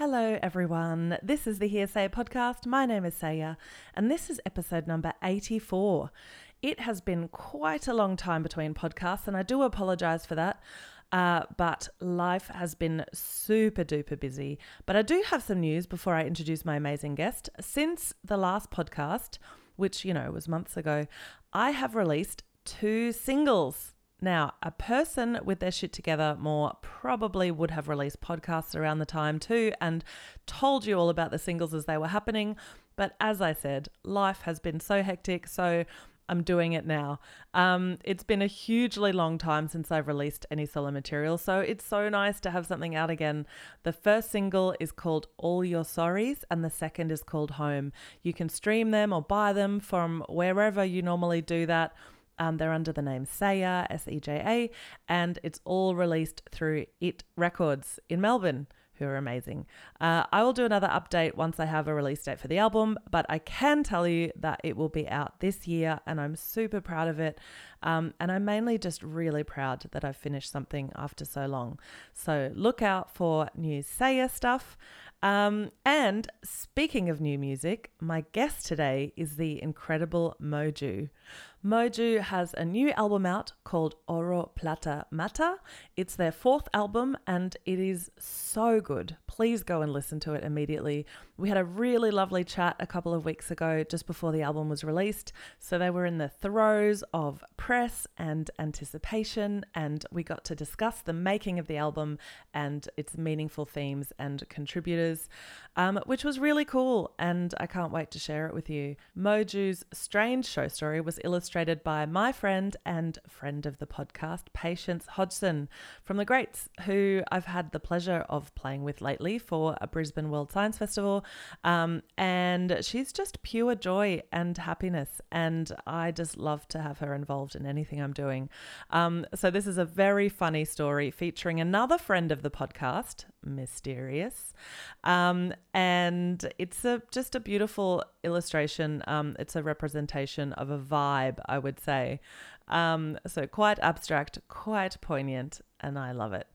Hello, everyone. This is the HearSej podcast. My name is Seja, and this is episode number 84. It has been quite a long time between podcasts, and I do apologize for that. Uh, but life has been super duper busy. But I do have some news before I introduce my amazing guest. Since the last podcast, which, you know, was months ago, I have released two singles. Now, a person with their shit together more probably would have released podcasts around the time too and told you all about the singles as they were happening. But as I said, life has been so hectic, so I'm doing it now. Um, it's been a hugely long time since I've released any solo material, so it's so nice to have something out again. The first single is called All Your Sorries, and the second is called Home. You can stream them or buy them from wherever you normally do that. Um, they're under the name Seja, S E J A, and it's all released through It Records in Melbourne, who are amazing. Uh, I will do another update once I have a release date for the album, but I can tell you that it will be out this year, and I'm super proud of it. Um, and I'm mainly just really proud that I've finished something after so long. So look out for new Seja stuff. Um, and speaking of new music, my guest today is the incredible Mo'Ju. Mo'Ju has a new album out called Oro Plata Mata. It's their fourth album and it is so good. Please go and listen to it immediately. We had a really lovely chat a couple of weeks ago just before the album was released. So they were in the throes of press and anticipation, and we got to discuss the making of the album and its meaningful themes and contributors, um, which was really cool. And I can't wait to share it with you. Mo'Ju's strange show story was illustrated illustrated by my friend and friend of the podcast, Patience Hodgson from the Grates, who I've had the pleasure of playing with lately for a Brisbane World Science Festival. Um, and she's just pure joy and happiness. And I just love to have her involved in anything I'm doing. Um, so, this is a very funny story featuring another friend of the podcast, Mysterious. Um, and it's a just a beautiful illustration. Um, it's a representation of a vibe, I would say. Um, so quite abstract, quite poignant, and I love it.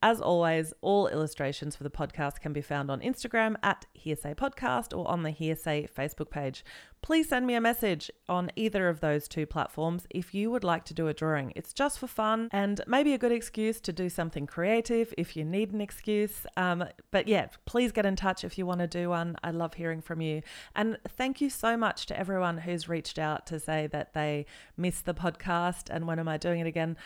As always, all illustrations for the podcast can be found on Instagram at HearSej Podcast or on the HearSej Facebook page. Please send me a message on either of those two platforms if you would like to do a drawing. It's just for fun and maybe a good excuse to do something creative if you need an excuse. Um, but yeah, please get in touch if you want to do one. I love hearing from you. And thank you so much to everyone who's reached out to say that they missed the podcast and when am I doing it again?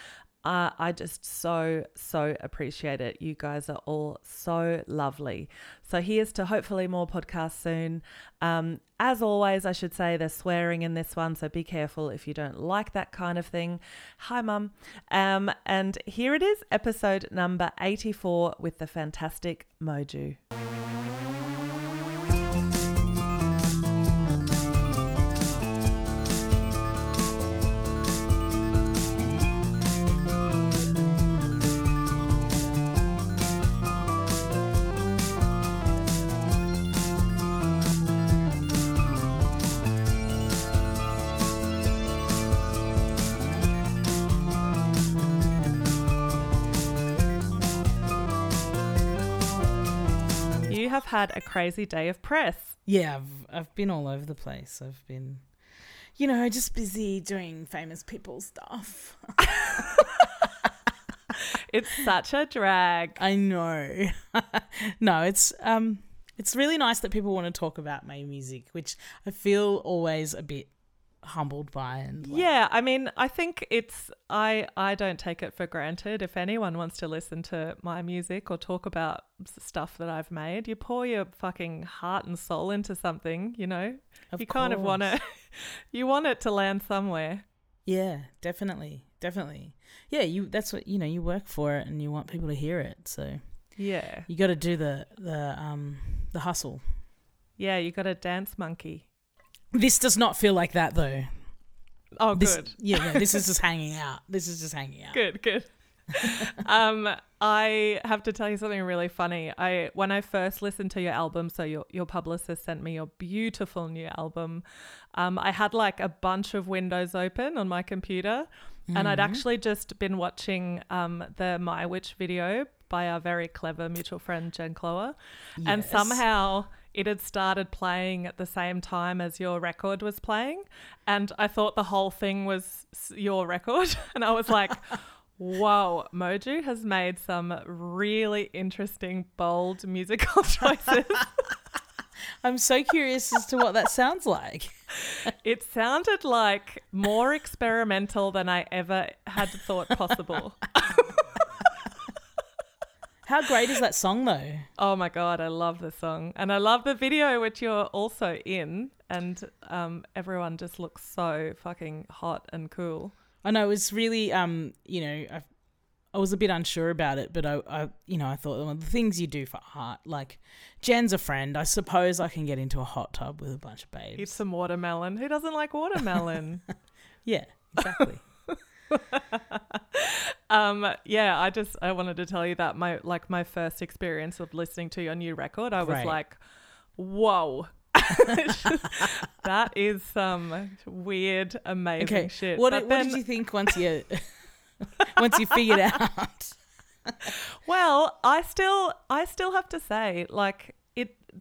Uh, I just so, so appreciate it. You guys are all so lovely. So, here's to hopefully more podcasts soon. Um, as always, I should say there's swearing in this one, so be careful if you don't like that kind of thing. Hi, Mum. Um, and here it is, episode number 84 with the fantastic Mo'Ju. Have had a crazy day of press. Yeah, I've I've been all over the place. I've been, you know, just busy doing famous people stuff. It's such a drag. I know. no, it's um, it's really nice that people want to talk about my music, which I feel always a bit humbled by and like, Yeah, I mean, I think it's I I don't take it for granted if anyone wants to listen to my music or talk about stuff that I've made. You pour your fucking heart and soul into something, you know. Of you kind of want course. it you want it to land somewhere. Yeah, definitely, definitely. Yeah, you. That's what you know. You work for it, and you want people to hear it. So Yeah. you got to do the the um the hustle. Yeah, you got a dance monkey. This does not feel like that though. Oh, This, good. Yeah, yeah. This is just hanging out. This is just hanging out. Good, good. um, I have to tell you something really funny. I when I first listened to your album, so your your publicist sent me your beautiful new album. Um, I had like a bunch of windows open on my computer, and I'd actually just been watching um the My Witch video by our very clever mutual friend Jen Cloher, and somehow it had started playing at the same time as your record was playing, and I thought the whole thing was your record, and I was like. Whoa, Mo'Ju has made some really interesting, bold musical choices. I'm so curious as to what that sounds like. It sounded like more experimental than I ever had thought possible. How great is that song though? Oh my god, I love the song, and I love the video which you're also in, and um, everyone just looks so fucking hot and cool. I know it was really, um, you know, I, I was a bit unsure about it, but I, I, you know, I thought well, the things you do for art, like Jen's a friend. I suppose I can get into a hot tub with a bunch of babes. Eat some watermelon. Who doesn't like watermelon? yeah, exactly. um, yeah, I just I wanted to tell you that my like my first experience of listening to your new record, I was Right. like, whoa. that is some weird, amazing okay, shit. what, did, what then- did you think once you once you figured out? Well, I still I still have to say like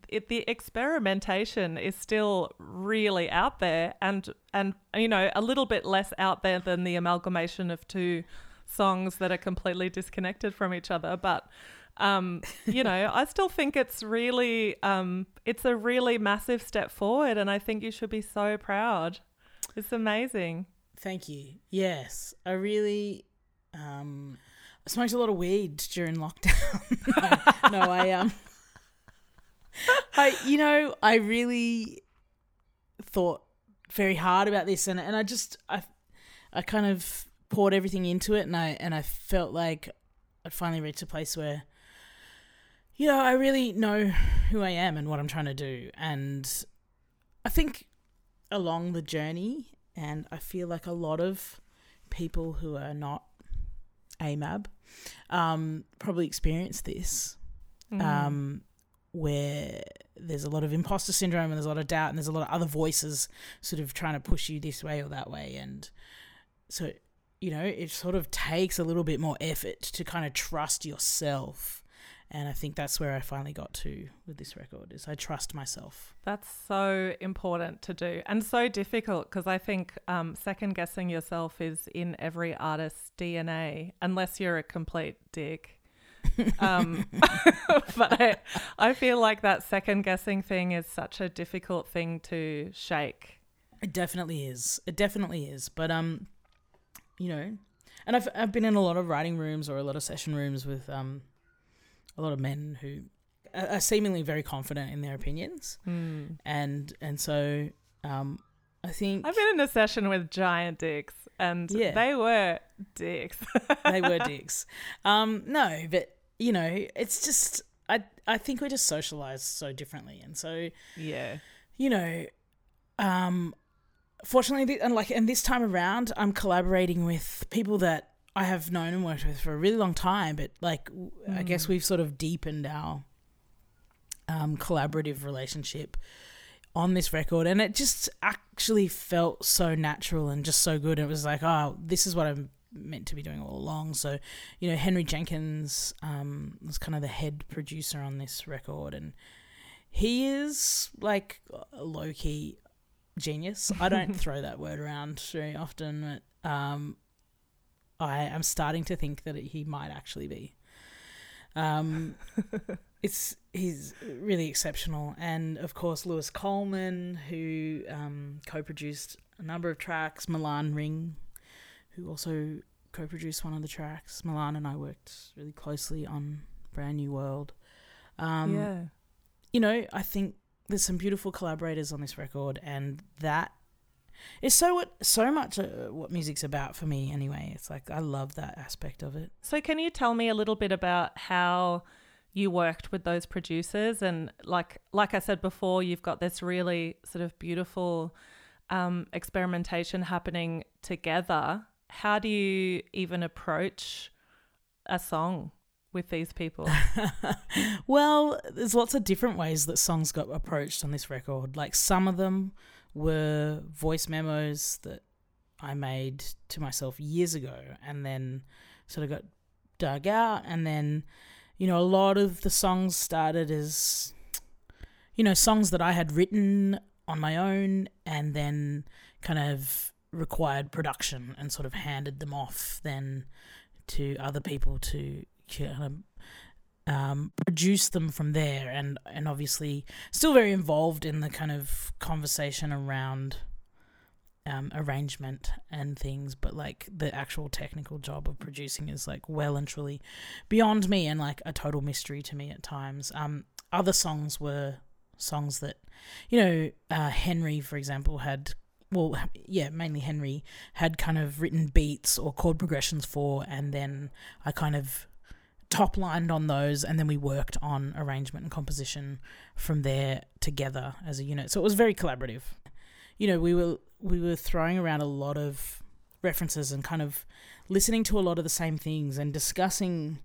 it the experimentation is still really out there and and you know a little bit less out there than the amalgamation of two songs that are completely disconnected from each other but um you know I still think it's really um it's a really massive step forward and I think you should be so proud. It's amazing. Thank you. Yes, I really um, smoked a lot of weed during lockdown. no, no, I um, I you know I really thought very hard about this, and and I just I I kind of poured everything into it, and I and I felt like I'd finally reached a place where. You know, I really know who I am and what I'm trying to do. And I think along the journey, and I feel like a lot of people who are not AMAB um, probably experience this, Mm. um, where there's a lot of imposter syndrome and there's a lot of doubt and there's a lot of other voices sort of trying to push you this way or that way. And so, you know, it sort of takes a little bit more effort to kind of trust yourself. And I think that's where I finally got to with this record is I trust myself. That's so important to do and so difficult because I think um, second guessing yourself is in every artist's DNA, unless you're a complete dick. Um, but I, I feel like that second guessing thing is such a difficult thing to shake. It definitely is. It definitely is. But um, you know, and I've I've been in a lot of writing rooms or a lot of session rooms with um, a lot of men who are seemingly very confident in their opinions, Hmm. and and so um, I think I've been in a session with giant dicks, and Yeah. they were dicks. they were dicks. Um, no, but you know, it's just I I think we're just socialized so differently, and so yeah. you know, um, fortunately, and like, and this time around, I'm collaborating with people that I have known and worked with for a really long time. But like, I guess we've sort of deepened our um, collaborative relationship on this record, and it just actually felt so natural and just so good. It was like, oh, this is what I'm meant to be doing all along. So, you know, Henry Jenkins um, was kind of the head producer on this record, and he is like a low key genius. I don't throw that word around very often, but um, I am starting to think that he might actually be. Um, it's he's really exceptional, and of course Lewis Coleman, who um, co-produced a number of tracks. Milan Ring, who also co-produced one of the tracks. Milan and I worked really closely on Brand New World. Um, yeah. you know, I think there's some beautiful collaborators on this record, and that is so what so much uh, what music's about for me. Anyway, it's like I love that aspect of it. So, can you tell me a little bit about how you worked with those producers? And like, like I said before, you've got this really sort of beautiful um, experimentation happening together. How do you even approach a song with these people? well, there's lots of different ways that songs got approached on this record. Like some of them were voice memos that I made to myself years ago, and then sort of got dug out, and then you know, a lot of the songs started as, you know, songs that I had written on my own and then kind of required production and sort of handed them off then to other people to kind of um, produce them from there. And and obviously still very involved in the kind of conversation around um, arrangement and things but like the actual technical job of producing is like well and truly beyond me and like a total mystery to me at times. Um other songs were songs that you know uh, henry for example had well yeah mainly henry had kind of written beats or chord progressions for and then i kind of top lined on those and then we worked on arrangement and composition from there together as a unit. So it was very collaborative. You know we were we were throwing around a lot of references and kind of listening to a lot of the same things and discussing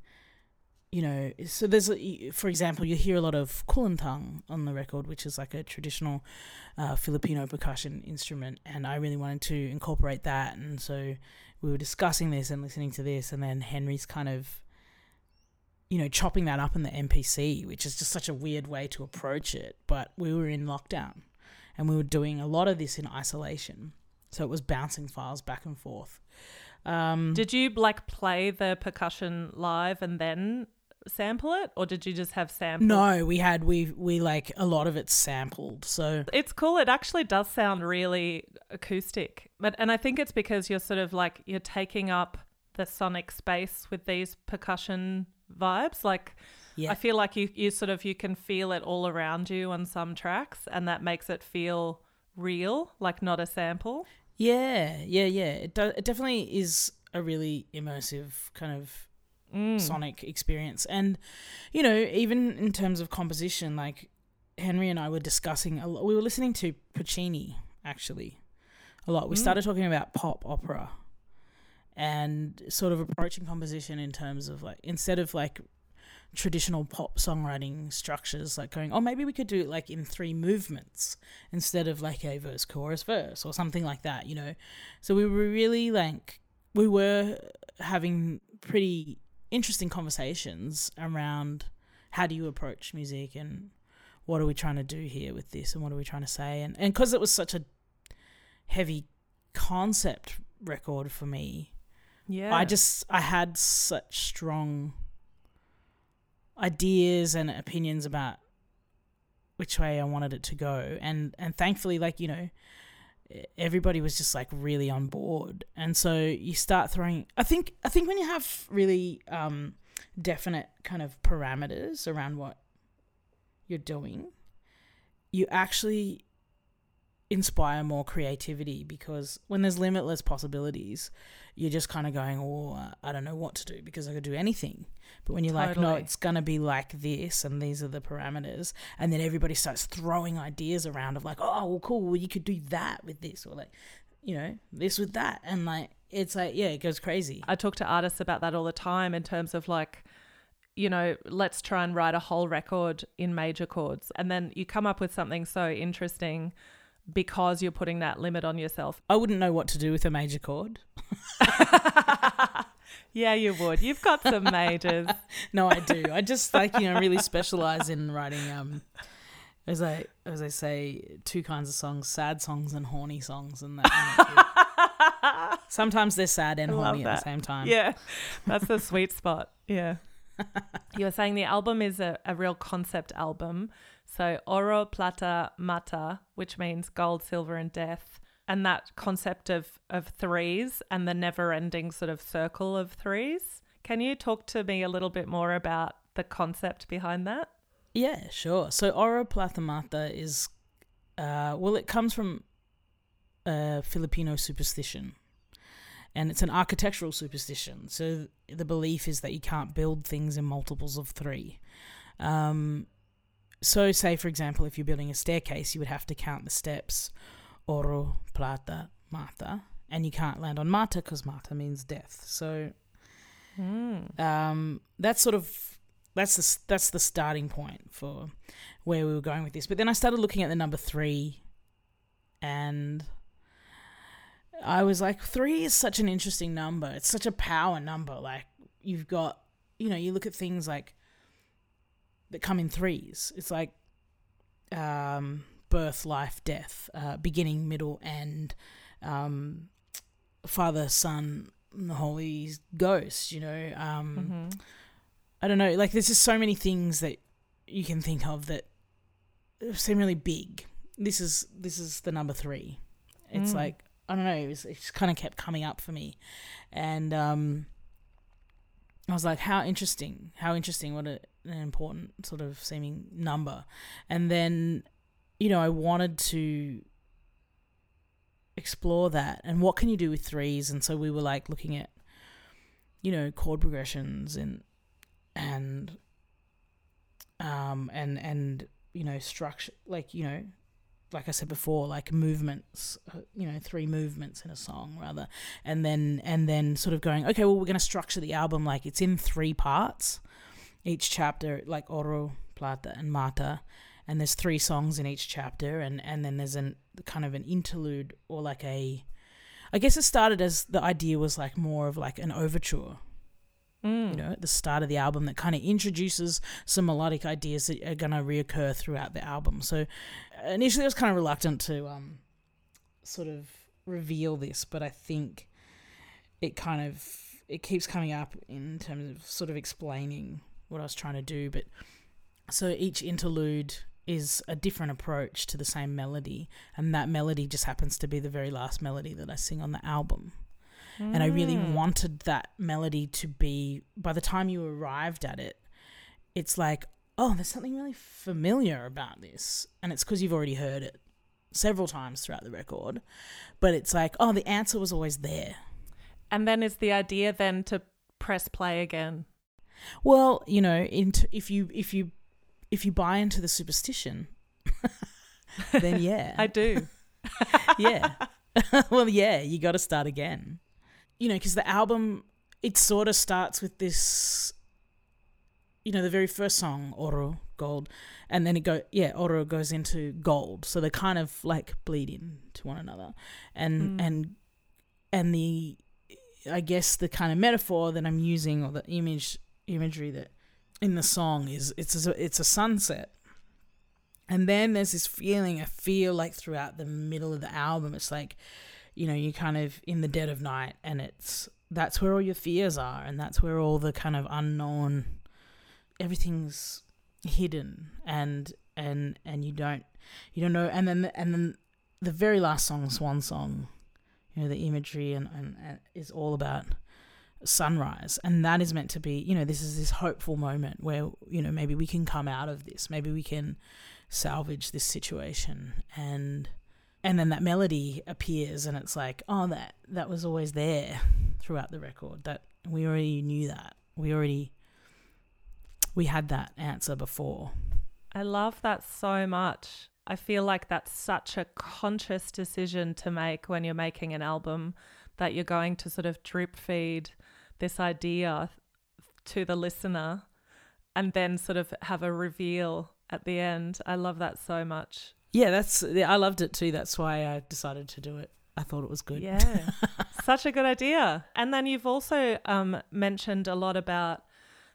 you know so there's for example you hear a lot of kulintang on the record which is like a traditional uh, filipino percussion instrument and i really wanted to incorporate that and so we were discussing this and listening to this and then henry's kind of you know, chopping that up in the MPC, which is just such a weird way to approach it. But we were in lockdown and we were doing a lot of this in isolation. So it was bouncing files back and forth. Um, did you like play the percussion live and then sample it or did you just have samples? No, we had we we like a lot of it sampled. So It's cool. It actually does sound really acoustic. But and I think it's because you're sort of like you're taking up the sonic space with these percussion vibes. Like yeah. I feel like you you sort of you can feel it all around you on some tracks, and that makes it feel real, like not a sample. Yeah, yeah, yeah. It do, it definitely is a really immersive kind of mm. sonic experience, and you know, even in terms of composition, like Henry and I were discussing. A lot, we were listening to Puccini actually a lot. We mm. started talking about pop opera and sort of approaching composition in terms of like instead of like traditional pop songwriting structures like going oh maybe we could do it like in three movements instead of like a verse chorus verse or something like that you know so we were really like we were having pretty interesting conversations around how do you approach music and what are we trying to do here with this and what are we trying to say and and because it was such a heavy concept record for me yeah. I just I had such strong ideas and opinions about which way I wanted it to go and and thankfully like you know everybody was just like really on board. And so you start throwing I think I think when you have really um definite kind of parameters around what you're doing you actually inspire more creativity because when there's limitless possibilities you're just kind of going, oh, I don't know what to do because I could do anything. But when you're totally. like, no, it's going to be like this and these are the parameters, and then everybody starts throwing ideas around of like, oh, well, cool, well, you could do that with this, or like, you know, this with that. And like, it's like, yeah, it goes crazy. I talk to artists about that all the time in terms of like, you know, let's try and write a whole record in major chords. And then you come up with something so interesting because you're putting that limit on yourself. I wouldn't know what to do with a major chord. yeah, you would. You've got some majors. no, I do. I just like, you know, really specialize in writing um as I as I say, two kinds of songs, sad songs and horny songs and that. Sometimes they're sad and horny at the same time. Yeah. That's the sweet spot. Yeah. you were saying the album is a, a real concept album so oro, plata, mata, which means gold, silver, and death. And that concept of, of threes and the never ending sort of circle of threes. Can you talk to me a little bit more about the concept behind that? Yeah, sure. So oro, plata, mata is, uh, well, it comes from a Filipino superstition and it's an architectural superstition. So the belief is that you can't build things in multiples of three. Um, so, say for example, if you're building a staircase, you would have to count the steps oro, plata, mata, and you can't land on mata because mata means death. So, mm. um, that's sort of that's the that's the starting point for where we were going with this. But then I started looking at the number three, and I was like, three is such an interesting number. It's such a power number. Like you've got, you know, you look at things like that come in threes. It's like um, birth, life, death, uh, beginning, middle, and um, Father, Son, the Holy Ghost. You know, um, Mm-hmm. I don't know. Like, there's just so many things that you can think of that seem really big. This is this is the number three. It's Mm. like I don't know. It, was, it just kind of kept coming up for me, and um, I was like, "How interesting! How interesting! What a, an important sort of seeming number." And then, you know, I wanted to explore that and what can you do with threes. And so we were like looking at, you know, chord progressions and and um and and you know structure like you know like I said before, like movements, uh, you know, three movements in a song rather, and then and then sort of going, okay, well, we're going to structure the album like it's in three parts, each chapter, like Oro, Plata, and Mata, and there's three songs in each chapter, and and then there's an kind of an interlude or like a, I guess it started as the idea was like more of like an overture, Mm. you know, at the start of the album that kind of introduces some melodic ideas that are going to reoccur throughout the album. So initially I was kind of reluctant to um, sort of reveal this, but I think it kind of it keeps coming up in terms of sort of explaining what I was trying to do. But so each interlude is a different approach to the same melody, and that melody just happens to be the very last melody that I sing on the album and I really Mm. wanted that melody to be. By the time you arrived at it, it's like, oh, there's something really familiar about this, and it's because you've already heard it several times throughout the record. But it's like, oh, the answer was always there. And then is the idea then to press play again? Well, you know, into, if you if you if you buy into the superstition, then yeah, I do. yeah. well, yeah, you got to start again. You know, because the album it sort of starts with this. You know, the very first song, Oro, Gold, and then it go yeah, Oro goes into Gold, so they kind of like bleed into one another, and Mm. and and the, I guess the kind of metaphor that I'm using or the image imagery that in the song is it's a, it's a sunset and then there's this feeling I feel like throughout the middle of the album, it's like, you know, you're kind of in the dead of night, and it's that's where all your fears are, and that's where all the kind of unknown, everything's hidden, and and and you don't you don't know, and then and then the very last song, Swan Song, you know, the imagery and, and, and is all about sunrise. And that is meant to be you know this is this hopeful moment where you know maybe we can come out of this. Maybe we can salvage this situation. And and then that melody appears and it's like oh that that was always there throughout the record that we already knew that we already we had that answer before I love that so much. I feel like that's such a conscious decision to make when you're making an album that you're going to sort of drip feed this idea to the listener and then sort of have a reveal at the end. I love that so much. Yeah that's yeah, i loved it too that's why i decided to do it i thought it was good Yeah. Such a good idea. And then you've also um, mentioned a lot about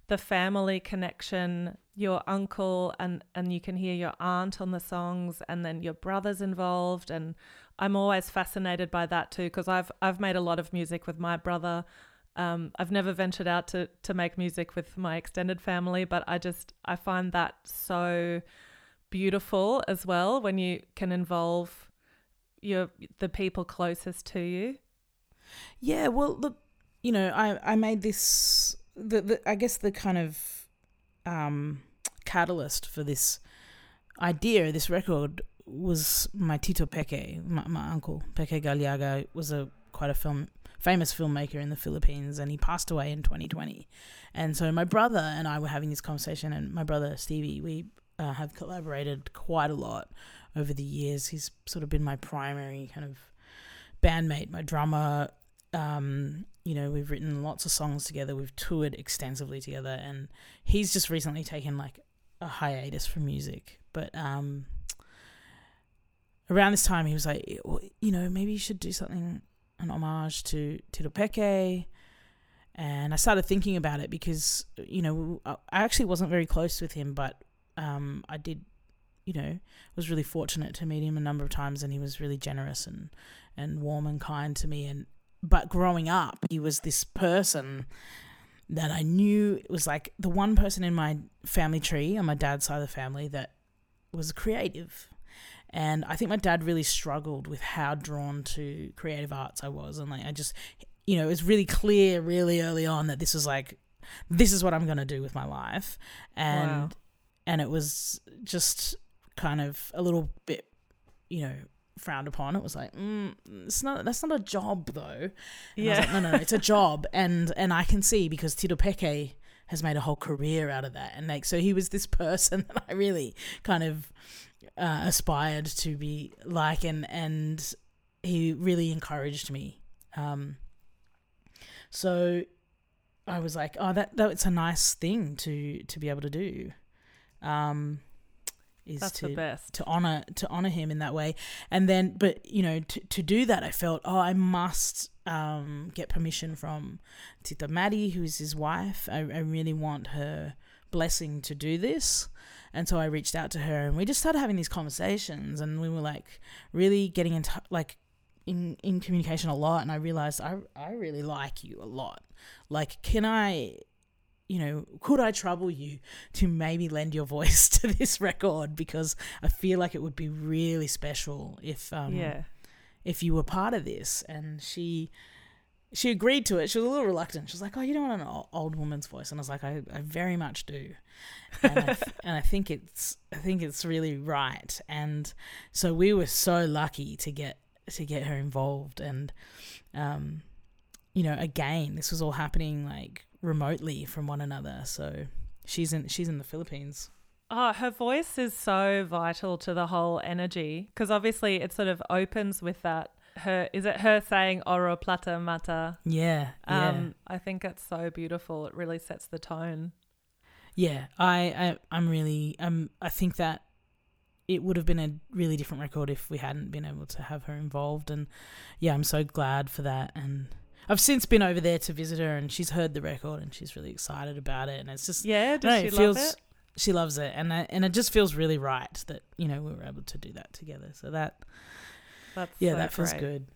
the family connection, your uncle, and, and you can hear your aunt on the songs, and then your brother's involved. And I'm always fascinated by that too, because I've, I've made a lot of music with my brother. Um, I've never ventured out to, to make music with my extended family, but I just, I find that so beautiful as well when you can involve your the people closest to you. Yeah, well, look, you know, I I made this the, the I guess the kind of um catalyst for this idea, this record was my Tito Peque, my, my uncle Peque Gallaga was a quite a film famous filmmaker in the Philippines and he passed away in 2020. And so my brother and I were having this conversation and my brother Stevie, we uh, have collaborated quite a lot over the years. He's sort of been my primary kind of bandmate, my drummer. Um, you know, we've written lots of songs together. We've toured extensively together, and he's just recently taken like a hiatus from music. But um, around this time, he was like, you know, maybe you should do something an homage to Tito Peque. And I started thinking about it because, you know, I actually wasn't very close with him, but um, I did, you know, was really fortunate to meet him a number of times, and he was really generous and and warm and kind to me. And but growing up, he was this person that I knew was like the one person in my family tree on my dad's side of the family that was creative. And I think my dad really struggled with how drawn to creative arts I was. And like, I just, you know, it was really clear really early on that this was like, this is what I'm going to do with my life. And, Wow. And it was just kind of a little bit, you know, frowned upon. It was like, mm, it's not, that's not a job though. And I was like, no, no, no, it's a job, and and I can see because Tito Peque has made a whole career out of that, and like so he was this person that I really kind of uh, aspired to be like, and and he really encouraged me. Um, so I was like, oh, that that's a nice thing to to be able to do. Um, is That's to the best. to honor to honor him in that way. And then but you know to, to do that i felt oh i must um get permission from tita maddie who's his wife. I, I really want her blessing to do this. And so i reached out to her and we just started having these conversations and we were like really getting into like in in communication a lot. And i realized i i really like you a lot. Like can i you know, could I trouble you to maybe lend your voice to this record because I feel like it would be really special if um yeah. if you were part of this and she she agreed to it. She was a little reluctant. She was like, "Oh, you don't want an old woman's voice," and I was like, "I, I very much do," and I, th- and I think it's I think it's really right. And so we were so lucky to get to get her involved, and um, you know, again, this was all happening like remotely from one another. So she's in she's in the Philippines. Oh, her voice is so vital to the whole energy because obviously it sort of opens with that. Her is it her saying "Oro plata mata"? Yeah, yeah. Um, I think it's so beautiful. It really sets the tone. Yeah, I, I I'm really um I think that it would have been a really different record if we hadn't been able to have her involved and yeah, I'm so glad for that and I've since been over there to visit her and she's heard the record and she's really excited about it and it's just Yeah, does know, she it love it? she loves it and I, and it just feels really right that you know we were able to do that together. So that That's yeah, so that feels great. good.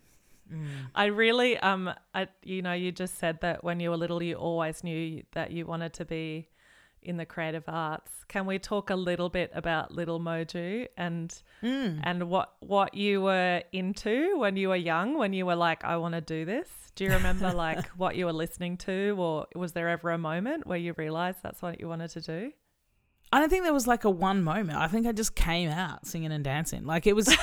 Mm. I really um I you know you just said that when you were little you always knew that you wanted to be in the creative arts. Can we talk a little bit about Little Mo'Ju and Mm. and what what you were into when you were young when you were like I want to do this? Do you remember like what you were listening to or was there ever a moment where you realized that's what you wanted to do? I don't think there was like a one moment. I think I just came out singing and dancing. Like it was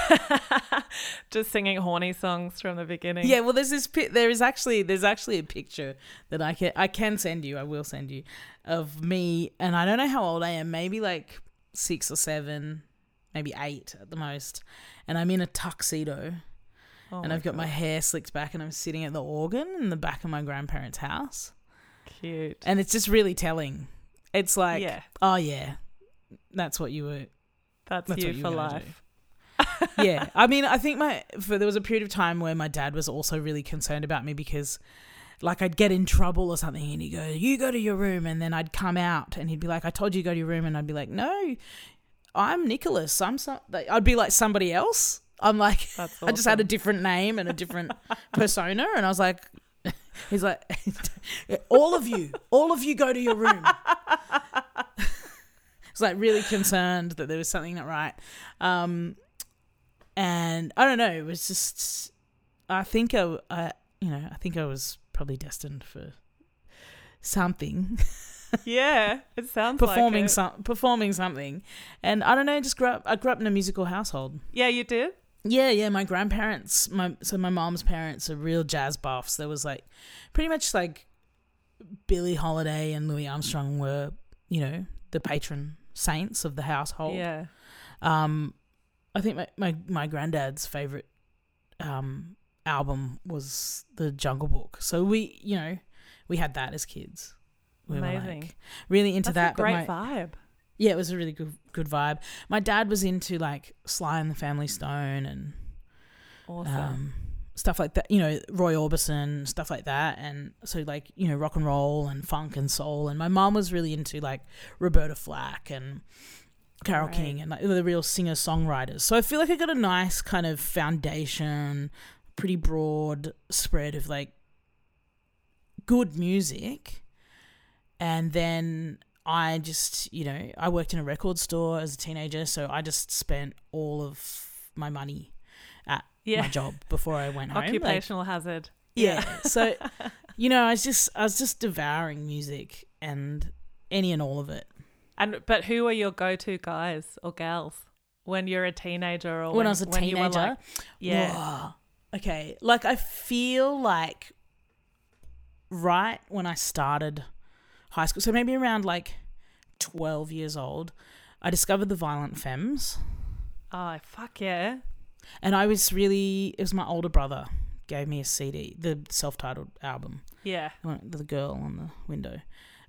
just singing horny songs from the beginning. Yeah, well, there's this. Pi- there is actually there's actually a picture that I can I can send you. I will send you of me, and I don't know how old I am. Maybe like six or seven, maybe eight at the most. And I'm in a tuxedo, Oh and I've got my hair slicked back, and I'm sitting at the organ in the back of my grandparents' house, cute. and it's just really telling. It's like, yeah, oh yeah, that's what you were that's, that's you you for life. yeah, I mean, I think my for there was a period of time where my dad was also really concerned about me because, like, I'd get in trouble or something, and he'd go, "You go to your room," and then I'd come out, and he'd be like, "I told you to go to your room," and I'd be like, "No, I'm Nicholas. I'm some." I'd be like somebody else. I'm like, That's I just had a different name and a different persona, and I was like, he's like, all of you, all of you, go to your room. It's like really concerned that there was something not right. Um, and I don't know. It was just. I think I, I, you know, I think I was probably destined for something, yeah, it sounds performing like it. some, performing something, and I don't know. Just grew up. I grew up in a musical household. Yeah, you did. Yeah, yeah. My grandparents, my so my mom's parents are real jazz buffs. There was like, pretty much like, Billie Holiday and Louis Armstrong were, you know, the patron saints of the household. Yeah. Um, I think my, my, my granddad's favorite um, album was the Jungle Book. So we, you know, we had that as kids. We were Amazing. like really into That's that. great my, vibe. Yeah, it was a really good good vibe. My dad was into like Sly and the Family Stone and Awesome. um, stuff like that. You know, Roy Orbison, stuff like that, and so like you know rock and roll and funk and soul. And my mom was really into like Roberta Flack and Carole Right. King, and like the real singer songwriters. So I feel like I got a nice kind of foundation, pretty broad spread of like good music. And then I just, you know, I worked in a record store as a teenager, so I just spent all of my money at Yeah. my job before I went home. Like, Occupational hazard. yeah. so, you know, I was just I was just devouring music and any and all of it. And but who are your go-to guys or gals when you're a teenager or when, when, I was a teenager. like, yeah, Whoa. Okay. Like I feel like right when I started high school, so maybe around like twelve years old, I discovered the Violent Femmes, oh fuck yeah, and I was really it was my older brother gave me a CD, the self-titled album, yeah, the girl on the window.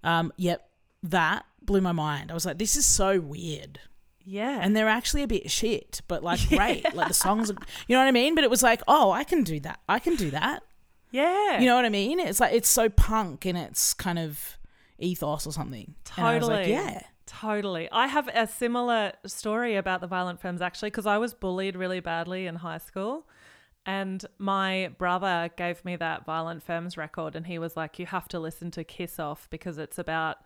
Um, yep, that blew my mind. I was like, this is so weird. yeah, and they're actually a bit shit, but like great. Like the songs, are, you know what I mean? But it was like, oh, I can do that. I can do that. yeah, You know what I mean? It's like it's so punk and it's kind of ethos or something. Was like, Totally. yeah. Totally. I have a similar story about the violent femmes actually because I was bullied really badly in high school. And my brother gave me that Violent Femmes record, and he was like, You have to listen to Kiss Off because it's about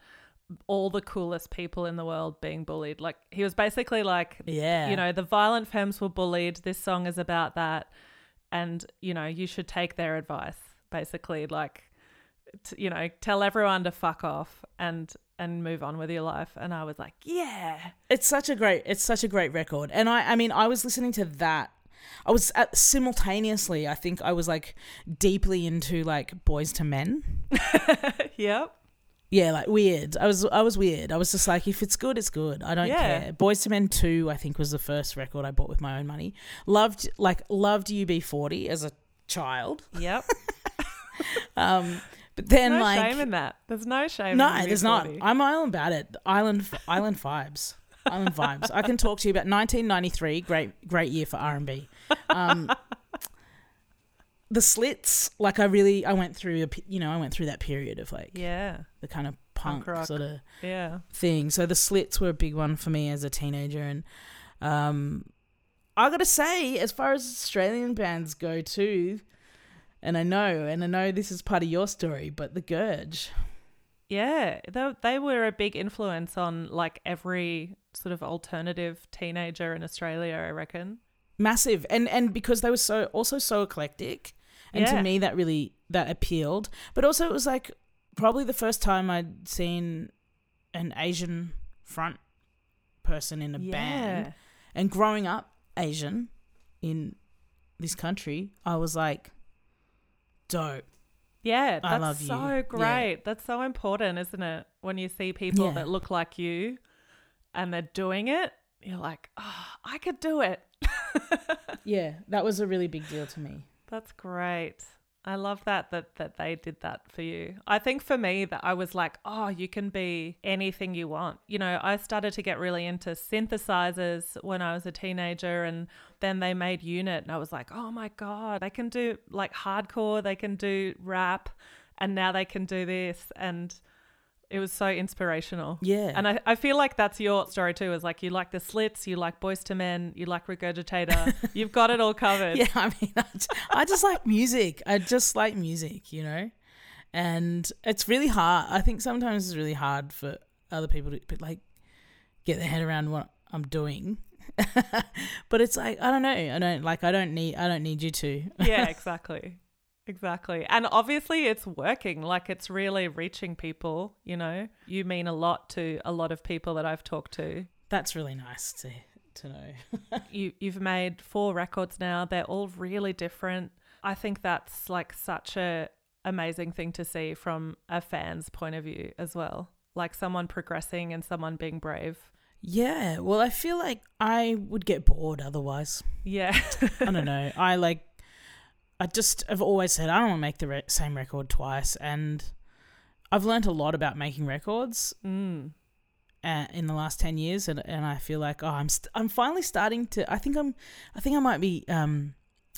all the coolest people in the world being bullied. Like, he was basically like, Yeah. You know, the Violent Femmes were bullied. This song is about that. And, you know, you should take their advice, basically. Like, t- you know, tell everyone to fuck off and and move on with your life. And I was like, yeah, It's such a great it's such a great record. And I I mean, I was listening to that I was at, simultaneously, I think I was like deeply into like Boyz II Men. yep, Yeah, like weird. I was I was weird. I was just like, if it's good, it's good. I don't Yeah. care. Boyz II Men Two, I think, was the first record I bought with my own money. Loved like loved UB40 as a child. yep. Um, but then no like shame in that. There's no shame. no, there's not. I'm all about it. Island island vibes. Island vibes. I can talk to you about 1993. Great great year for R and B. Um, the Slits, like I really, I went through, a, you know, I went through that period of like Yeah, the kind of Punk punk, sort of yeah. thing. So the slits were a big one for me as a teenager, and um, I gotta say, as far as Australian bands go too, and I know, and I know this is part of your story, but the Gurge, Yeah, they, they were a big influence on like every sort of alternative teenager in Australia, I reckon. massive, and and because they were so also so eclectic, and Yeah. to me that really that appealed. But also it was like probably the first time I'd seen an Asian front person in a band. And growing up Asian in this country, I was like, dope. Yeah, I that's love you. so Yeah. great. That's so important, isn't it? When you see people Yeah. that look like you and they're doing it, you're like, oh, I could do it. Yeah, that was a really big deal to me. That's great. I love that that that they did that for you. I think for me that I was like, oh, you can be anything you want. You know, I started to get really into synthesizers when I was a teenager and then they made Unit and I was like, "Oh my god, they can do like hardcore, they can do rap and now they can do this." And it was so inspirational. Yeah. And I, I feel like that's your story too. Is like you like the slits, you like Boyz II Men, you like Regurgitator. You've got it all covered. yeah, I mean, I just, I just like music. I just like music, you know? And it's really hard. I think sometimes it's really hard for other people to like get their head around what I'm doing. but it's like I don't know. I don't like I don't need I don't need you to. yeah, exactly. Exactly. And obviously it's working. Like it's really reaching people, you know. You mean a lot to a lot of people that I've talked to. That's really nice to to know. You you've made four records now. They're all really different. I think that's like such a amazing thing to see from a fan's point of view as well. Like someone progressing and someone being brave. Yeah, well, I feel like I would get bored otherwise. Yeah. I don't know. I like, I just have always said I don't want to make the re- same record twice, and I've learned a lot about making records mm. uh, in the last ten years, and and I feel like oh, I'm st- I'm finally starting to. I think I'm, I think I might be um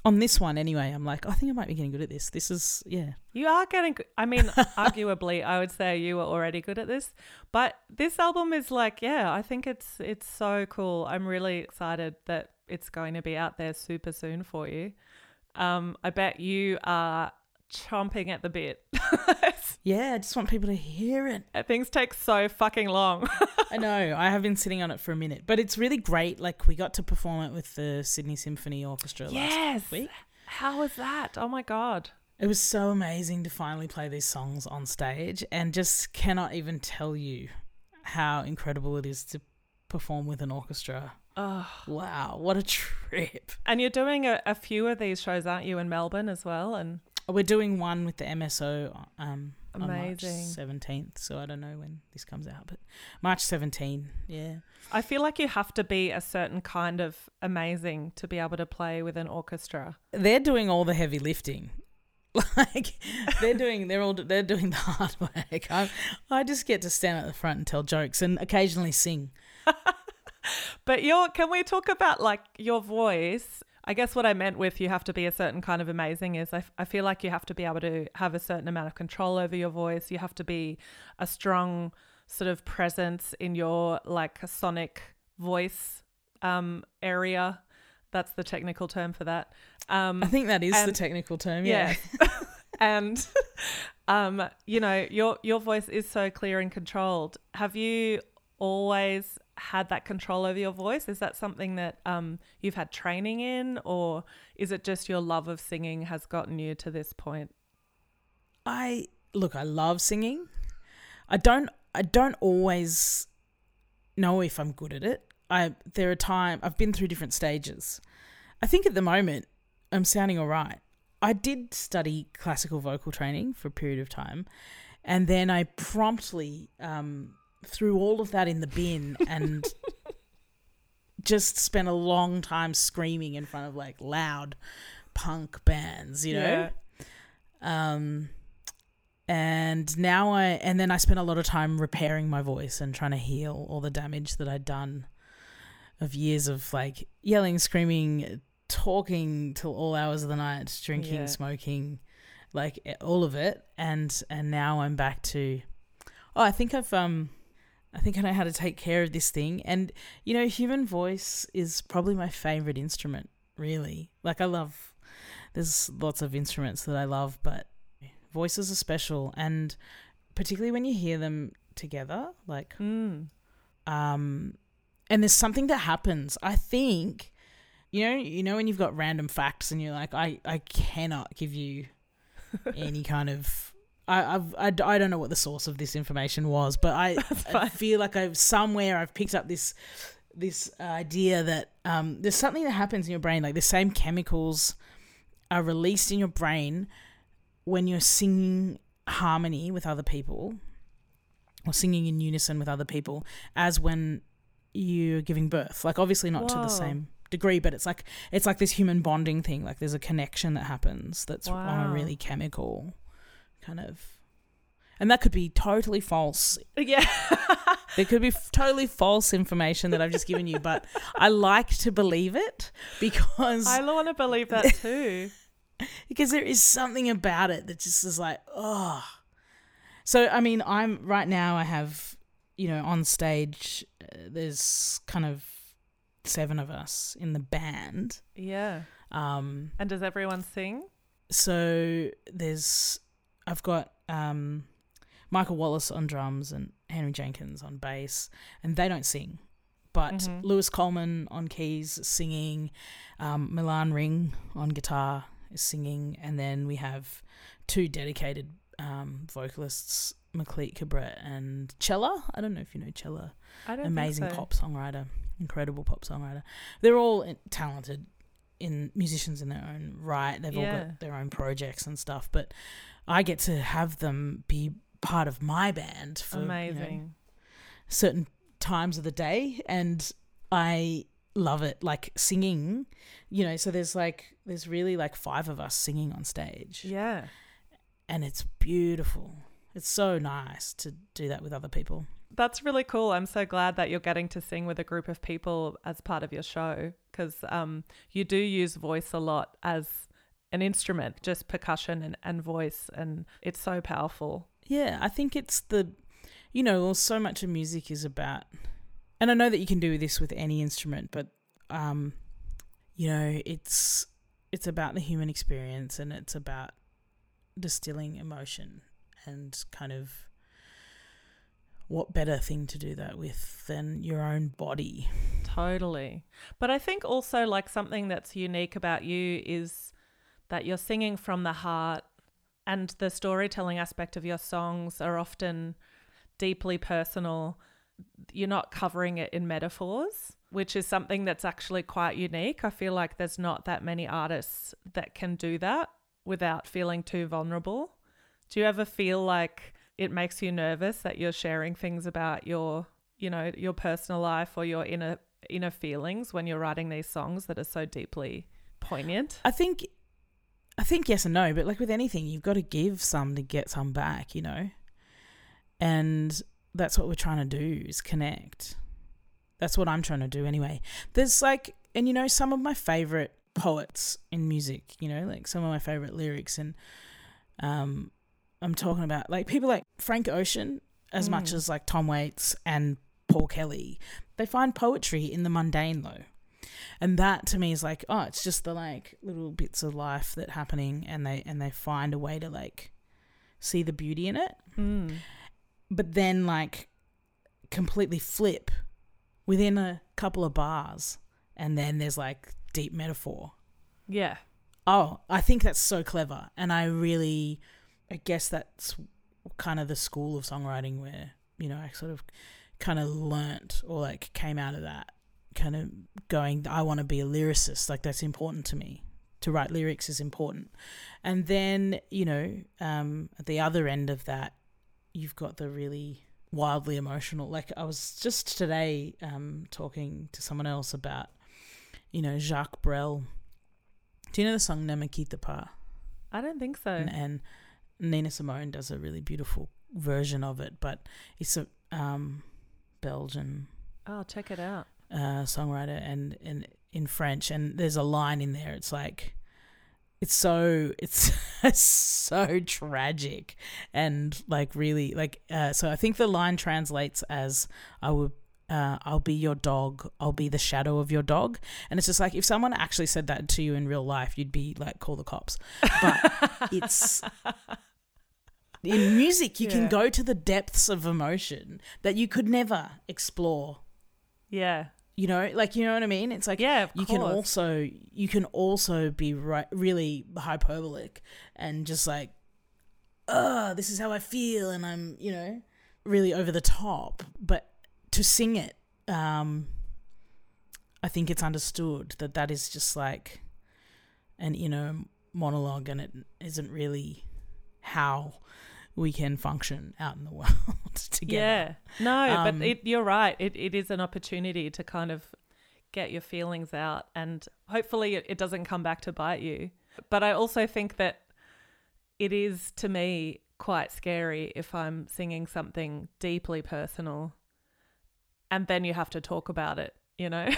on this one anyway, I'm like, I think I might be getting good at this. This is yeah. You are getting. I mean, arguably, I would say you were already good at this, but this album is like, yeah, I think it's it's so cool. I'm really excited that it's going to be out there super soon for you. Um, I bet you are chomping at the bit. Yeah, I just want people to hear it. Things take so fucking long. I know. I have been sitting on it for a minute, but it's really great. Like we got to perform it with the Sydney Symphony Orchestra yes. last week. How was that? Oh my god. It was so amazing to finally play these songs on stage and just cannot even tell you how incredible it is to perform with an orchestra. Oh. Wow, what a trip. And you're doing a, a few of these shows, aren't you, in Melbourne as well? And We're doing one with the MSO um on March 17th, so I don't know when this comes out, but March 17, yeah. I feel like you have to be a certain kind of amazing to be able to play with an orchestra. They're doing all the heavy lifting. Like they're doing, they're all they're doing the hard work. I, I just get to stand at the front and tell jokes and occasionally sing. But your can we talk about like your voice? I guess what I meant with you have to be a certain kind of amazing is I, f- I feel like you have to be able to have a certain amount of control over your voice. You have to be a strong sort of presence in your like sonic voice um, area. That's the technical term for that. Um, I think that is the technical term. Yeah. and um, you know, your your voice is so clear and controlled. Have you always had that control over your voice? Is that something that um, you've had training in, or is it just your love of singing has gotten you to this point? I look, I love singing. I don't I don't always know if I'm good at it. I there are time I've been through different stages. I think at the moment I'm sounding all right. I did study classical vocal training for a period of time, and then I promptly um, threw all of that in the bin and just spent a long time screaming in front of like loud punk bands, you know. Um, and now I and then I spent a lot of time repairing my voice and trying to heal all the damage that I'd done of years of like yelling, screaming, talking till all hours of the night, drinking, Yeah. smoking, like all of it. And and now I'm back to oh, I think I've um I think I know how to take care of this thing. And you know, human voice is probably my favorite instrument, really. Like I love there's lots of instruments that I love, but voices are special and particularly when you hear them together, like Mm. um and there's something that happens. I think you know, you know when you've got random facts and you're like I I cannot give you any kind of I, I've, I, I don't know what the source of this information was, but I, I feel like I've somewhere I've picked up this this idea that um, there's something that happens in your brain, like the same chemicals are released in your brain when you're singing harmony with other people or singing in unison with other people as when you're giving birth. Like obviously not to the same degree, but it's like it's like this human bonding thing. Like there's a connection that happens that's on a really chemical kind of and that could be totally false. Yeah. There could be f- totally false information that I've just given you, but I like to believe it because I want to believe that too. because there is something about it that just is like, oh. So I mean, I'm right now. I have, you know, on stage. Uh, there's kind of seven of us in the band. Yeah. Um, And does everyone sing? so there's, I've got um, Michael Wallace on drums and Henry Jenkins on bass, and they don't sing. But Mhm. Lewis Coleman on keys singing, um, Milan Ring on guitar is singing, and then we have two dedicated um, vocalists, McLeet Cabret and Cella. I don't know if you know Cella. I don't Amazing so. pop songwriter, incredible pop songwriter. They're all talented in musicians in their own right. They've all got their own projects and stuff, but I get to have them be part of my band for you know, certain times of the day and I love it like singing you know so there's like there's really like five of us singing on stage. Yeah. and it's beautiful. It's so nice to do that with other people That's really cool. I'm so glad that you're getting to sing with a group of people as part of your show because um, you do use voice a lot as an instrument, just percussion and, and voice, and it's so powerful. Yeah, I think it's the, you know, so much of music is about, and I know that you can do this with any instrument, but, um, you know, it's it's about the human experience and it's about distilling emotion and kind of what better thing to do that with than your own body Totally. But I think also like something that's unique about you is that you're singing from the heart and the storytelling aspect of your songs are often deeply personal. You're not covering it in metaphors, which is something that's actually quite unique. I feel like there's not that many artists that can do that without feeling too vulnerable. Do you ever feel like it makes you nervous that you're sharing things about your, you know, your personal life or your inner inner feelings when you're writing these songs that are so deeply poignant? I think I think yes and no, but like with anything, you've got to give some to get some back, you know? And that's what we're trying to do is connect. That's what I'm trying to do anyway. There's like and you know some of my favorite poets in music, you know, like some of my favorite lyrics and um I'm talking about like people like Frank Ocean as mm. much as like Tom Waits and Paul Kelly. They find poetry in the mundane though. And that to me is like, oh, it's just the like little bits of life that happening and they and they find a way to like see the beauty in it. Mm. But then like completely flip within a couple of bars and then there's like deep metaphor. Yeah. Oh, I think that's so clever. And I really I guess that's kind of the school of songwriting where, you know, I sort of kind of learnt or like came out of that kind of going i want to be a lyricist like that's important to me. To write lyrics is important. And then you know um, at the other end of that you've got the really wildly emotional like i was just today um, talking to someone else about you know jacques brel. Do you know the song Ne me quitte pas? I don't think so. And, and nina simone does a really beautiful version of it but it's a um, Belgian. Oh, check it out. Uh, songwriter and, and in French, and there's a line in there. It's like, it's so it's so tragic and like really like. Uh, so I think the line translates as I would. Uh, I'll be your dog. I'll be the shadow of your dog. And it's just like if someone actually said that to you in real life, you'd be like, call the cops. But it's in music you yeah. can go to the depths of emotion that you could never explore. Yeah. You know like you know what i mean? It's like yeah you can also you can also be right really hyperbolic and just like oh this is how i feel and i'm you know really over the top. But to sing it um i think it's understood that that is just like an inner monologue and it isn't really how we can function out in the world together. Yeah. No, um, but it, you're right. It, it is an opportunity to kind of get your feelings out and hopefully it, it doesn't come back to bite you. But I also think that it is to me quite scary if I'm singing something deeply personal and then you have to talk about it, you know?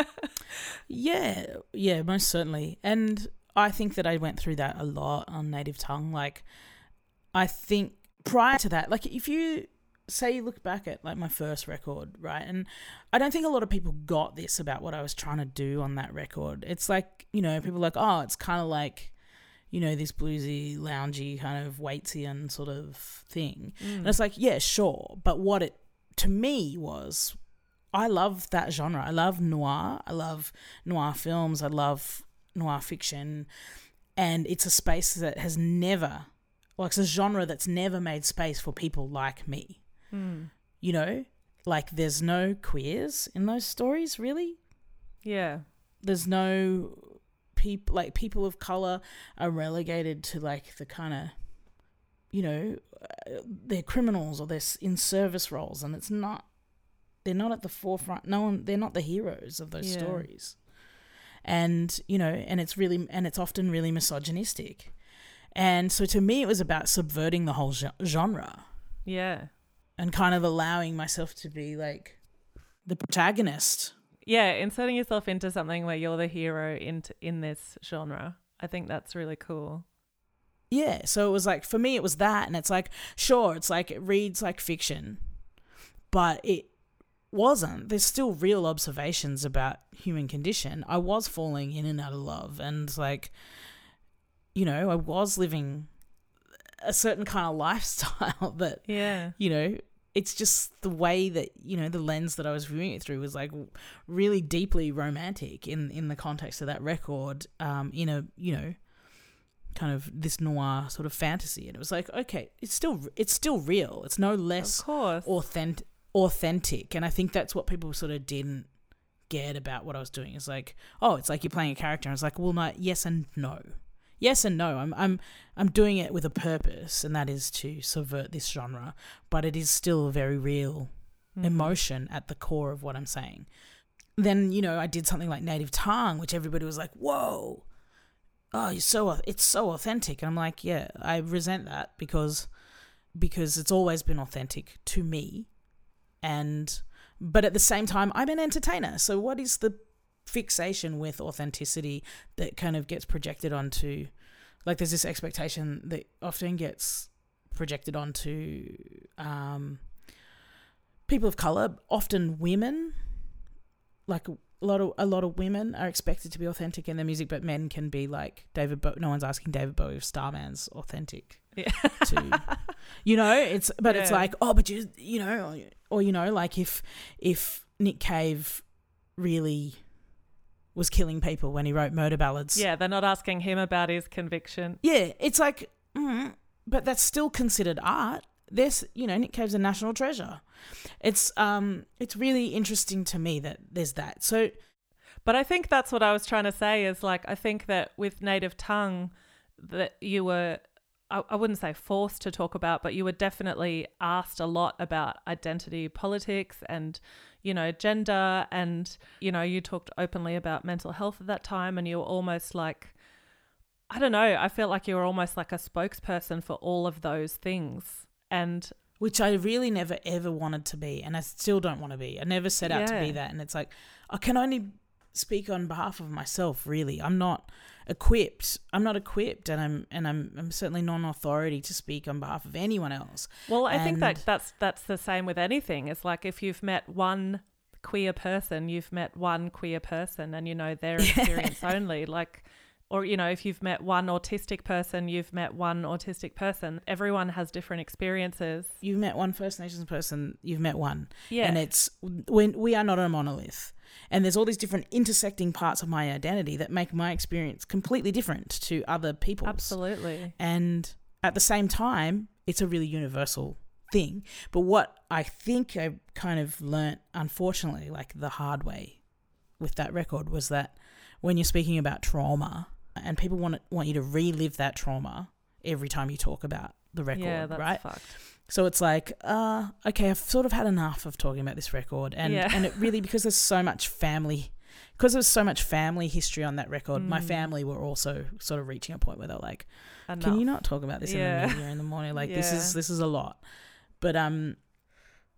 yeah, yeah, most certainly. And I think that I went through that a lot on native tongue. Like, I think prior to that, like if you say you look back at like my first record, right? And I don't think a lot of people got this about what I was trying to do on that record. It's like, you know, people like, oh, it's kind of like, you know, this bluesy, loungy kind of Waitsian sort of thing. Mm. And it's like, yeah, sure. But what it to me was I love that genre. I love noir. I love noir films. I love noir fiction. And it's a space that has never like it's a genre that's never made space for people like me. Mm. You know, like there's no queers in those stories, really. Yeah. There's no people like people of color are relegated to like the kind of you know uh, they're criminals or they're in service roles and it's not they're not at the forefront no one they're not the heroes of those yeah. stories and you know and it's really and it's often really misogynistic and so to me, it was about subverting the whole genre. Yeah. and kind of allowing myself to be like the protagonist. Yeah, inserting yourself into something where you're the hero in in this genre. I think that's really cool. Yeah, so it was like for me it was that and it's like sure, it's like it reads like fiction, but it wasn't. There's still real observations about human condition. I was falling in and out of love and like you know, I was living a certain kind of lifestyle that Yeah. you know it's just the way that you know the lens that I was viewing it through was like really deeply romantic in in the context of that record um in a you know kind of this noir sort of fantasy and it was like okay it's still it's still real it's no less Of course. authentic authentic. And I think that's what people sort of didn't get about what I was doing. It's like oh it's like you're playing a character. And it's like well no yes and no. Yes and no. I'm I'm I'm doing it with a purpose and that is to subvert this genre. But it is still a very real Mm. emotion at the core of what I'm saying. Then you know I did something like native tongue which everybody was like whoa oh you're so it's so authentic. And I'm like yeah I resent that because because it's always been authentic to me and but at the same time I'm an entertainer. So what is the fixation with authenticity that kind of gets projected onto like there's this expectation that often gets projected onto um, people of color often women. Like a lot of a lot of women are expected to be authentic in their music but men can be like David Bo- no one's asking David Bowie if Starman's authentic Yeah. to you know it's but it's like oh but you you know or, you know like if if Nick Cave really was killing people when he wrote murder ballads. Yeah, they're not asking him about his conviction. yeah it's like mm, but that's still considered art. This you know Nick Cave's a national treasure. It's um it's really interesting to me that there's that. So But I think that's what I was trying to say is like I think that with native tongue that you were I, I wouldn't say forced to talk about, but you were definitely asked a lot about identity politics and, you know, gender and, you know, you talked openly about mental health at that time and you were almost like I don't know, I felt like you were almost like a spokesperson for all of those things. And which I really never ever wanted to be, and I still don't want to be. I never set out to be that, and it's like I can only speak on behalf of myself. Really, I'm not equipped. I'm not equipped, and I'm and I'm I'm certainly non-authority to speak on behalf of anyone else. Well, I think that that's that's the same with anything. It's like if you've met one queer person, you've met one queer person, and you know their experience only. Like, or you know, if you've met one autistic person, you've met one autistic person. Everyone has different experiences. You've met one First Nations person. You've met one, Yeah, and it's when we are not a monolith. And there's all these different intersecting parts of my identity that make my experience completely different to other people. absolutely. And at the same time, it's a really universal thing. But what I think I kind of learnt, unfortunately, like the hard way with that record was that when you're speaking about trauma and people want want you to relive that trauma every time you talk about the record, yeah, right? fucked. So it's like, uh, okay, I've sort of had enough of talking about this record, and Yeah. and it really because there's so much family, because there's so much family history on that record. My Mm. family were also sort of reaching a point where they're like, Enough. can you not talk about this Yeah. in the media in the morning? Like this is this is a lot. But um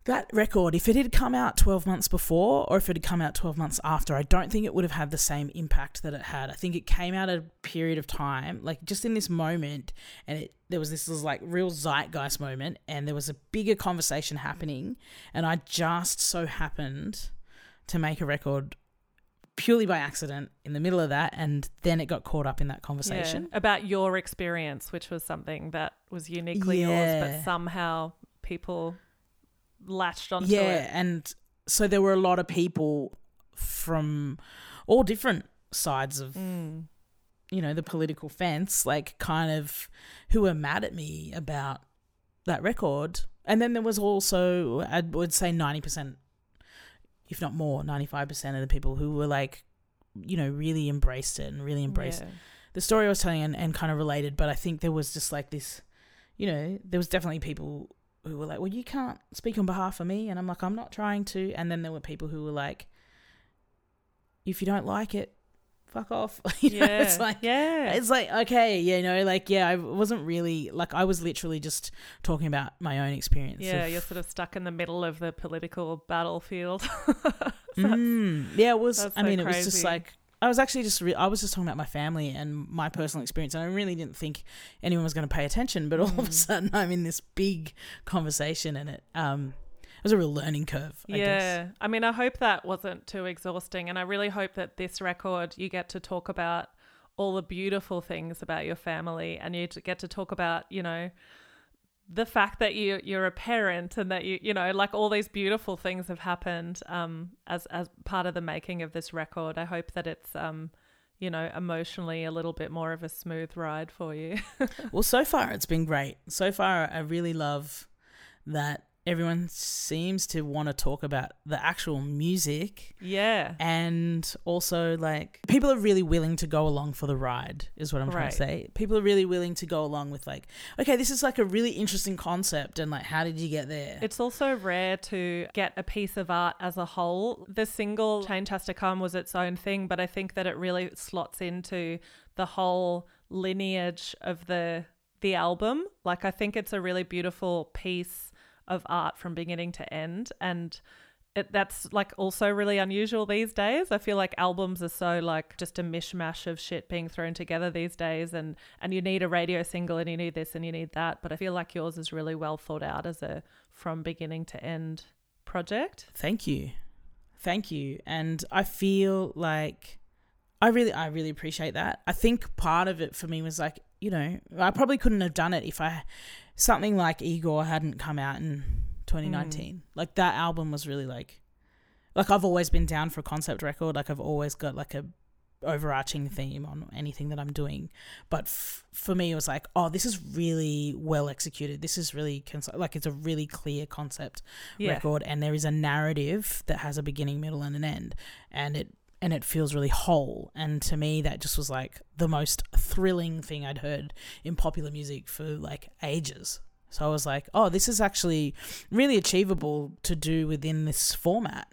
that record, if it had come out twelve months before or if it had come out twelve months after, I don't think it would have had the same impact that it had. I think it came out at a period of time, like just in this moment, and it there was this was like real zeitgeist moment and there was a bigger conversation happening and I just so happened to make a record purely by accident in the middle of that and then it got caught up in that Yeah, conversation. about your experience, which was something that was uniquely yours, but somehow people latched onto yeah, it. and so there were a lot of people from all different sides of Mm. you know the political fence, like kind of who were mad at me about that record. And then there was also, I would say, ninety percent, if not more, ninety five percent of the people who were like, you know, really embraced it and really embraced Yeah. the story I was telling and, and kind of related, but I think there was just like this, you know, there was definitely people who were like, well, you can't speak on behalf of me. And I'm like, I'm not trying to. And then there were people who were like, if you don't like it, fuck off. you know, Yeah. it's like yeah. it's like okay, you know, like yeah, I wasn't really like I was literally just talking about my own experience. yeah, of- you're sort of stuck in the middle of the political battlefield. Mm, yeah, it was. I so mean, it was just like I was actually just. Re- I was just talking about my family and my personal experience, and I really didn't think anyone was going to pay attention. But all of a Mm. sudden, I'm in this big conversation, and it um, it was a real learning curve. I guess. yeah. I mean, I hope that wasn't too exhausting. And I really hope that this record, you get to talk about all the beautiful things about your family and you get to talk about, you know, the fact that you you're a parent and that you you know like all these beautiful things have happened um as as part of the making of this record i hope that it's um you know emotionally a little bit more of a smooth ride for you Well, so far it's been great. So far, I really love that everyone seems to want to talk about the actual music. Yeah. And also like people are really willing to go along for the ride is what i'm trying to say. People are really willing to go along with like okay this is like a really interesting concept and like how did you get there? It's also rare to get a piece of art as a whole. The single Change Has to Come was its own thing, but I think that it really slots into the whole lineage of the the album. Like I think it's a really beautiful piece of art from beginning to end and it, that's like also really unusual these days. I feel like albums are so like just a mishmash of shit being thrown together these days and and you need a radio single and you need this and you need that, but I feel like yours is really well thought out as a from beginning to end project. thank you thank you and i feel like i really i really appreciate that i think part of it for me was like you know i probably couldn't have done it if i something like igor hadn't come out in 2019 mm. like that album was really like like i've always been down for a concept record. Like i've always got like a overarching theme on anything that i'm doing. But f- for me it was like oh this is really well executed. This is really cons- like it's a really clear concept Yeah. record and there is a narrative that has a beginning middle and an end. And it and it feels really whole. And to me that just was like the most thrilling thing i'd heard in popular music for like ages. So i was like oh this is actually really achievable to do within this format.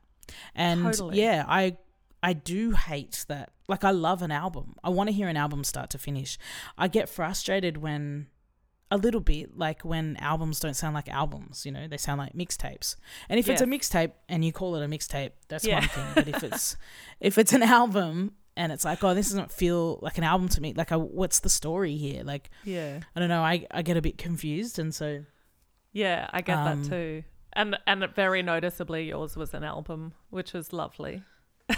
And Totally. yeah i i do hate that. Like i love an album. I want to hear an album start to finish. I get frustrated when a little bit like when albums don't sound like albums you know they sound like mixtapes and if it's a mixtape and you call it a mixtape that's Yeah. one thing but if it's if it's an album and it's like oh this doesn't feel like an album to me like I, what's the story here like Yeah. i don't know i i get a bit confused and so Yeah, I get Um, that too. And and very noticeably yours was an album, which was lovely.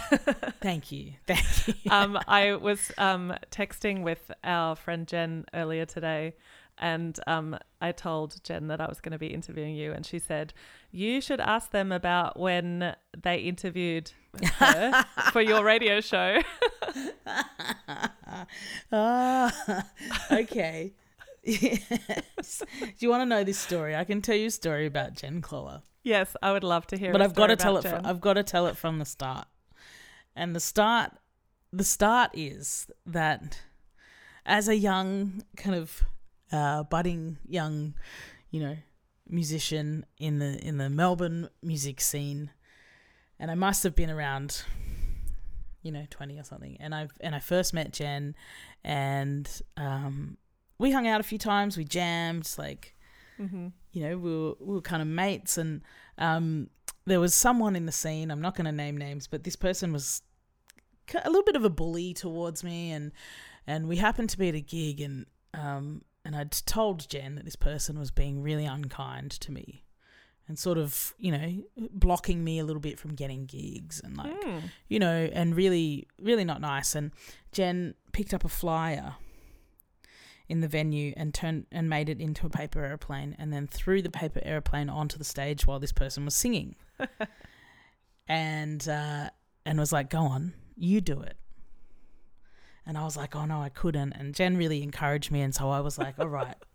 thank you thank you um, I was um, texting with our friend Jen earlier today, and um, I told Jen that I was going to be interviewing you, and she said you should ask them about when they interviewed her for your radio show. Ah, okay. Yes. Do you want to know this story? I can tell you a story about Jen Cloher, yes, I would love to hear. but I've got to tell it. From, I've got to tell it from the start. And the start, the start is that as a young kind of uh, budding young, you know, musician in the in the Melbourne music scene, and I must have been around, you know, twenty or something. And I and I first met Jen, and um, we hung out a few times. We jammed, like hmm you know, we were, we were kind of mates, and um, there was someone in the scene. I'm not going to name names, but this person was a little bit of a bully towards me, and and we happened to be at a gig, and um, and I'd told Jen that this person was being really unkind to me, and sort of you know blocking me a little bit from getting gigs, and like Mm. you know, and really, really not nice. And Jen picked up a flyer in the venue and turned and made it into a paper airplane and then threw the paper airplane onto the stage while this person was singing. and uh, and was like, "Go on, you do it." And I was like, "Oh no, I couldn't." And Jen really encouraged me, and so I was like, "All right."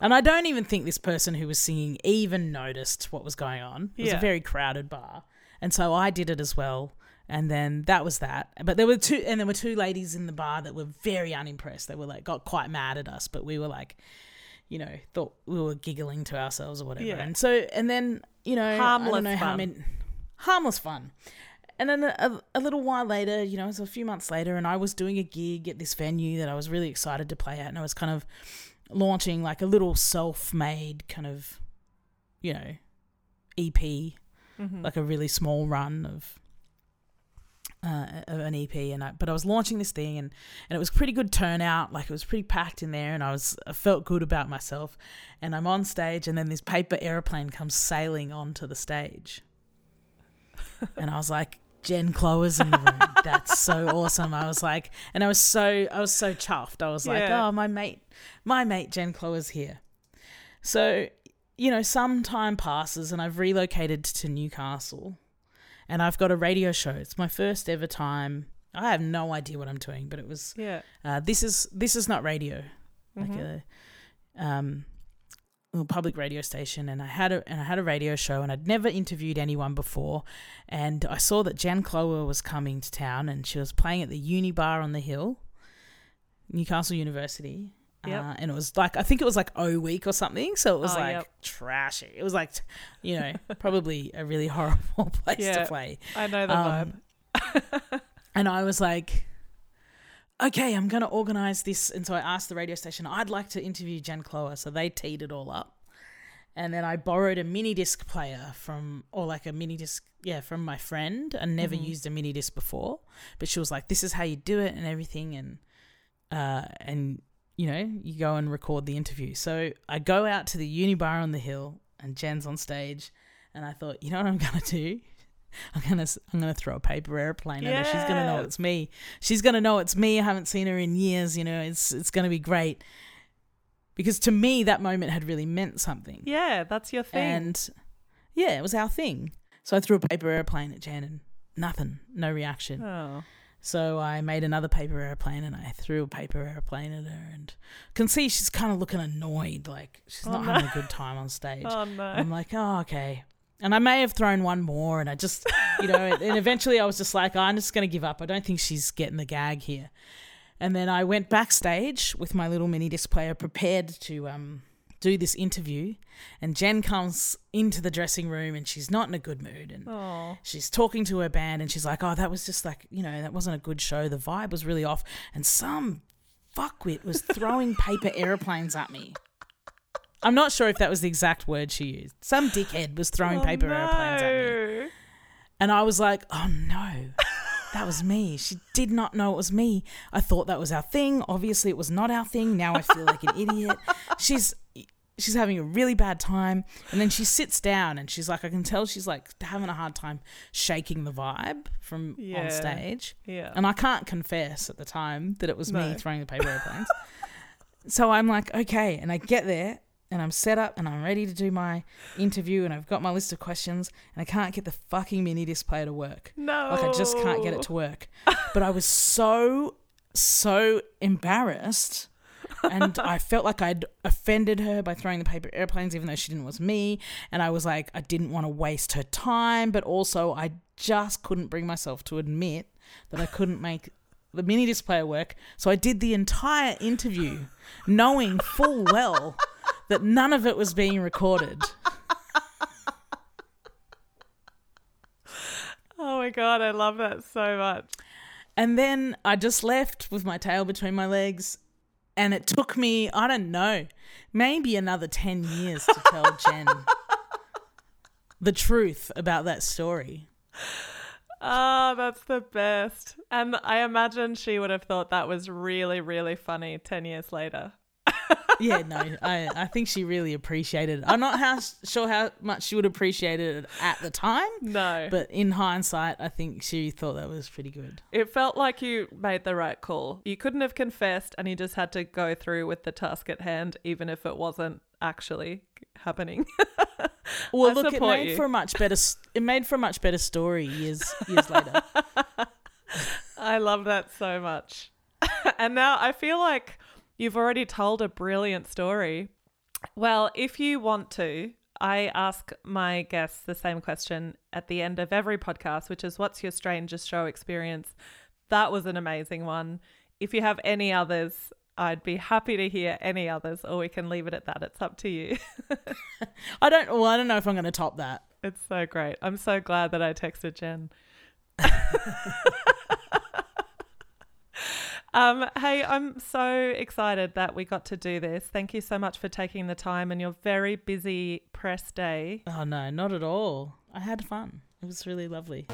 And I don't even think this person who was singing even noticed what was going on. It was Yeah. a very crowded bar. And so I did it as well. And then that was that. But there were two and there were two ladies in the bar that were very unimpressed. They were like got quite mad at us, but we were like, you know, thought we were giggling to ourselves or whatever. Yeah. And so and then, you know, I Harmless don't know how fun. many harmless fun. And then a, a little while later, you know, it was a few months later, and I was doing a gig at this venue that I was really excited to play at, and I was kind of launching like a little self-made kind of, you know, EP, Mm-hmm. like a really small run of uh, an EP, and I, but I was launching this thing, and and it was pretty good turnout. Like it was pretty packed in there, and I was I felt good about myself. And I'm on stage, and then this paper airplane comes sailing onto the stage, and I was like. Jen Cloher's in the room. That's so awesome. I was like, and I was so, I was so chuffed. I was like, Yeah. oh, my mate, my mate Jen Cloher's here. So, you know, some time passes and I've relocated to Newcastle and I've got a radio show. It's my first ever time. I have no idea what I'm doing, but it was Yeah. uh, this is this is not radio, like Mhm. a um public radio station and I had a and I had a radio show and I'd never interviewed anyone before and I saw that Jan Cloher was coming to town and she was playing at the Uni Bar on the Hill, Newcastle University. Yep. Uh, and it was like I think it was like O week or something, so it was Oh, like yep. trashy. It was like, you know, probably a really horrible place Yeah. to play. I know the Um, And I was like, okay, I'm going to organize this. And so I asked the radio station, I'd like to interview Jen Cloher. So they teed it all up. And then I borrowed a mini disc player from, or like a mini disc, yeah, from my friend and never Mhm. used a mini disc before. But she was like, this is how you do it and everything. And, uh, and, you know, you go and record the interview. So I go out to the uni bar on the hill and Jen's on stage. And I thought, you know what I'm going to do? I'm gonna I'm gonna throw a paper airplane at her. She's gonna know it's me. She's gonna know it's me. I haven't seen her in years. You know, it's it's gonna be great. Because to me, that moment had really meant something. Yeah, that's your thing. And yeah, it was our thing. So I threw a paper airplane at Jan and nothing, no reaction. oh. So I made another paper airplane and I threw a paper airplane at her and can see she's kind of looking annoyed, like she's Oh, not no. having a good time on stage. Oh no. I'm like, oh, okay. And I may have thrown one more, and I just, you know, and eventually I was just like, oh, I'm just going to give up. I don't think she's getting the gag here. And then I went backstage with my little mini disc player, prepared to um, do this interview. And Jen comes into the dressing room, and she's not in a good mood. And oh. she's talking to her band, and she's like, oh, that was just like, you know, that wasn't a good show. The vibe was really off. And some fuckwit was throwing paper airplanes at me. I'm not sure if that was the exact word she used. Some dickhead was throwing Oh, paper airplanes at me. And I was like, oh no, that was me. She did not know it was me. I thought that was our thing. Obviously, it was not our thing. Now I feel like an idiot. She's. She's having a really bad time, and then she sits down, and she's like, I can tell she's like having a hard time shaking the vibe from Yeah. on stage. Yeah. And I can't confess at the time that it was me throwing the paper airplanes. so I'm like, okay. And I get there and I'm set up and I'm ready to do my interview and I've got my list of questions and I can't get the fucking mini display to work. no. Like I just can't get it to work. But I was so, so embarrassed. and I felt like I'd offended her by throwing the paper airplanes, even though she didn't. Was me, and I was like, I didn't want to waste her time, but also I just couldn't bring myself to admit that I couldn't make the mini display work. So I did the entire interview, knowing full well that none of it was being recorded. Oh my god, I love that so much. And then I just left with my tail between my legs. And it took me, I don't know, maybe another 10 years to tell Jen the truth about that story. Ah, that's the best. And I imagine she would have thought that was really, really funny 10 years later. Yeah, no, I, I think she really appreciated it. I'm not how, sure how much she would appreciate it at the time, No. but in hindsight, I think she thought that was pretty good. it felt like you made the right call. You couldn't have confessed and you just had to go through with the task at hand, even if it wasn't actually happening. Well, I look, it made you. for a much better. It made for a much better story years years later. I love that so much. and now I feel like you've already told a brilliant story. Well, if you want to, I ask my guests the same question at the end of every podcast, which is what's your strangest show experience? That was an amazing one. If you have any others, I'd be happy to hear any others, or we can leave it at that. It's up to you. I don't. Well, I don't know if I'm going to top that. It's so great. I'm so glad that I texted Jen. Um, hey, I'm so excited that we got to do this. Thank you so much for taking the time and your very busy press day. Oh no, not at all. I had fun. It was really lovely.